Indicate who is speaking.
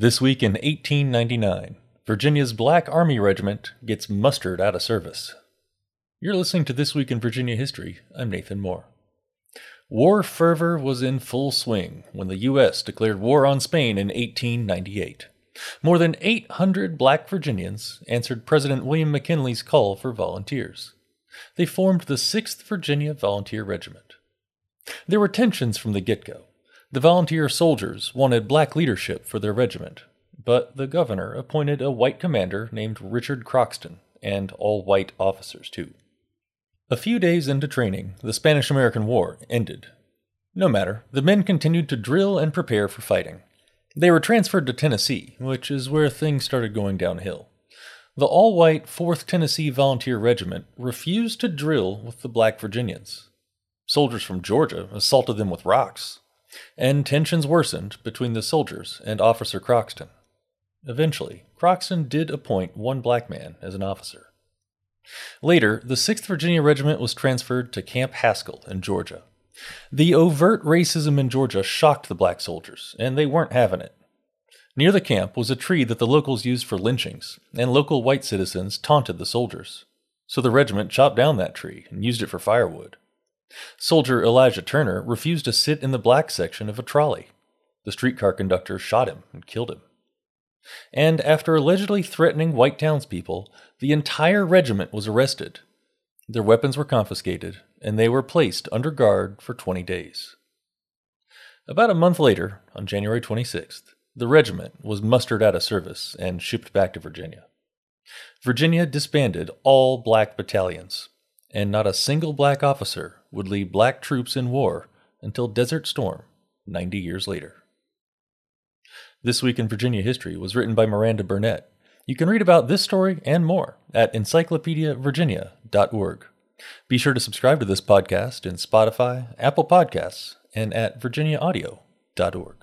Speaker 1: This week in 1899, Virginia's Black Army Regiment gets mustered out of service. You're listening to This Week in Virginia History. I'm Nathan Moore. War fervor was in full swing when the U.S. declared war on Spain in 1898. More than 800 black Virginians answered President William McKinley's call for volunteers. They formed the 6th Virginia Volunteer Regiment. There were tensions from the get go. The volunteer soldiers wanted black leadership for their regiment, but the governor appointed a white commander named Richard Croxton, and all white officers, too. A few days into training, the Spanish American War ended. No matter, the men continued to drill and prepare for fighting. They were transferred to Tennessee, which is where things started going downhill. The all white 4th Tennessee Volunteer Regiment refused to drill with the black Virginians. Soldiers from Georgia assaulted them with rocks, and tensions worsened between the soldiers and Officer Croxton. Eventually, Croxton did appoint one black man as an officer. Later, the 6th Virginia Regiment was transferred to Camp Haskell in Georgia. The overt racism in Georgia shocked the black soldiers, and they weren't having it. Near the camp was a tree that the locals used for lynchings, and local white citizens taunted the soldiers. So the regiment chopped down that tree and used it for firewood. Soldier Elijah Turner refused to sit in the black section of a trolley. The streetcar conductor shot him and killed him. And after allegedly threatening white townspeople, the entire regiment was arrested. Their weapons were confiscated, and they were placed under guard for 20 days. About a month later, on January 26th, the regiment was mustered out of service and shipped back to Virginia. Virginia disbanded all black battalions, and not a single black officer would lead black troops in war until Desert Storm 90 years later. This Week in Virginia History was written by Miranda Burnett. You can read about this story and more at encyclopediavirginia.org. Be sure to subscribe to this podcast in Spotify, Apple Podcasts, and at virginiaaudio.org.